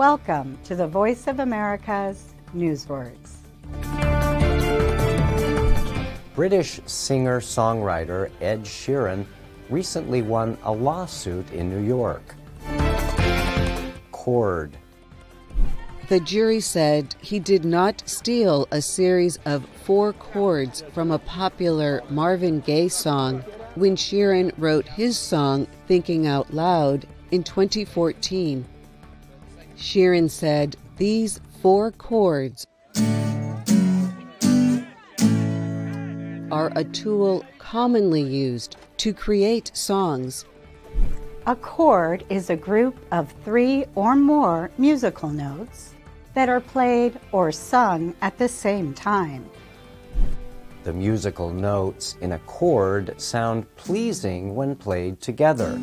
Welcome to the Voice of America's Newswords. British singer songwriter Ed Sheeran recently won a lawsuit in New York. Chord. The jury said he did not steal a series of four chords from a popular Marvin Gaye song when Sheeran wrote his song Thinking Out Loud in 2014. Sheeran said these four chords are a tool commonly used to create songs. A chord is a group of three or more musical notes that are played or sung at the same time. The musical notes in a chord sound pleasing when played together.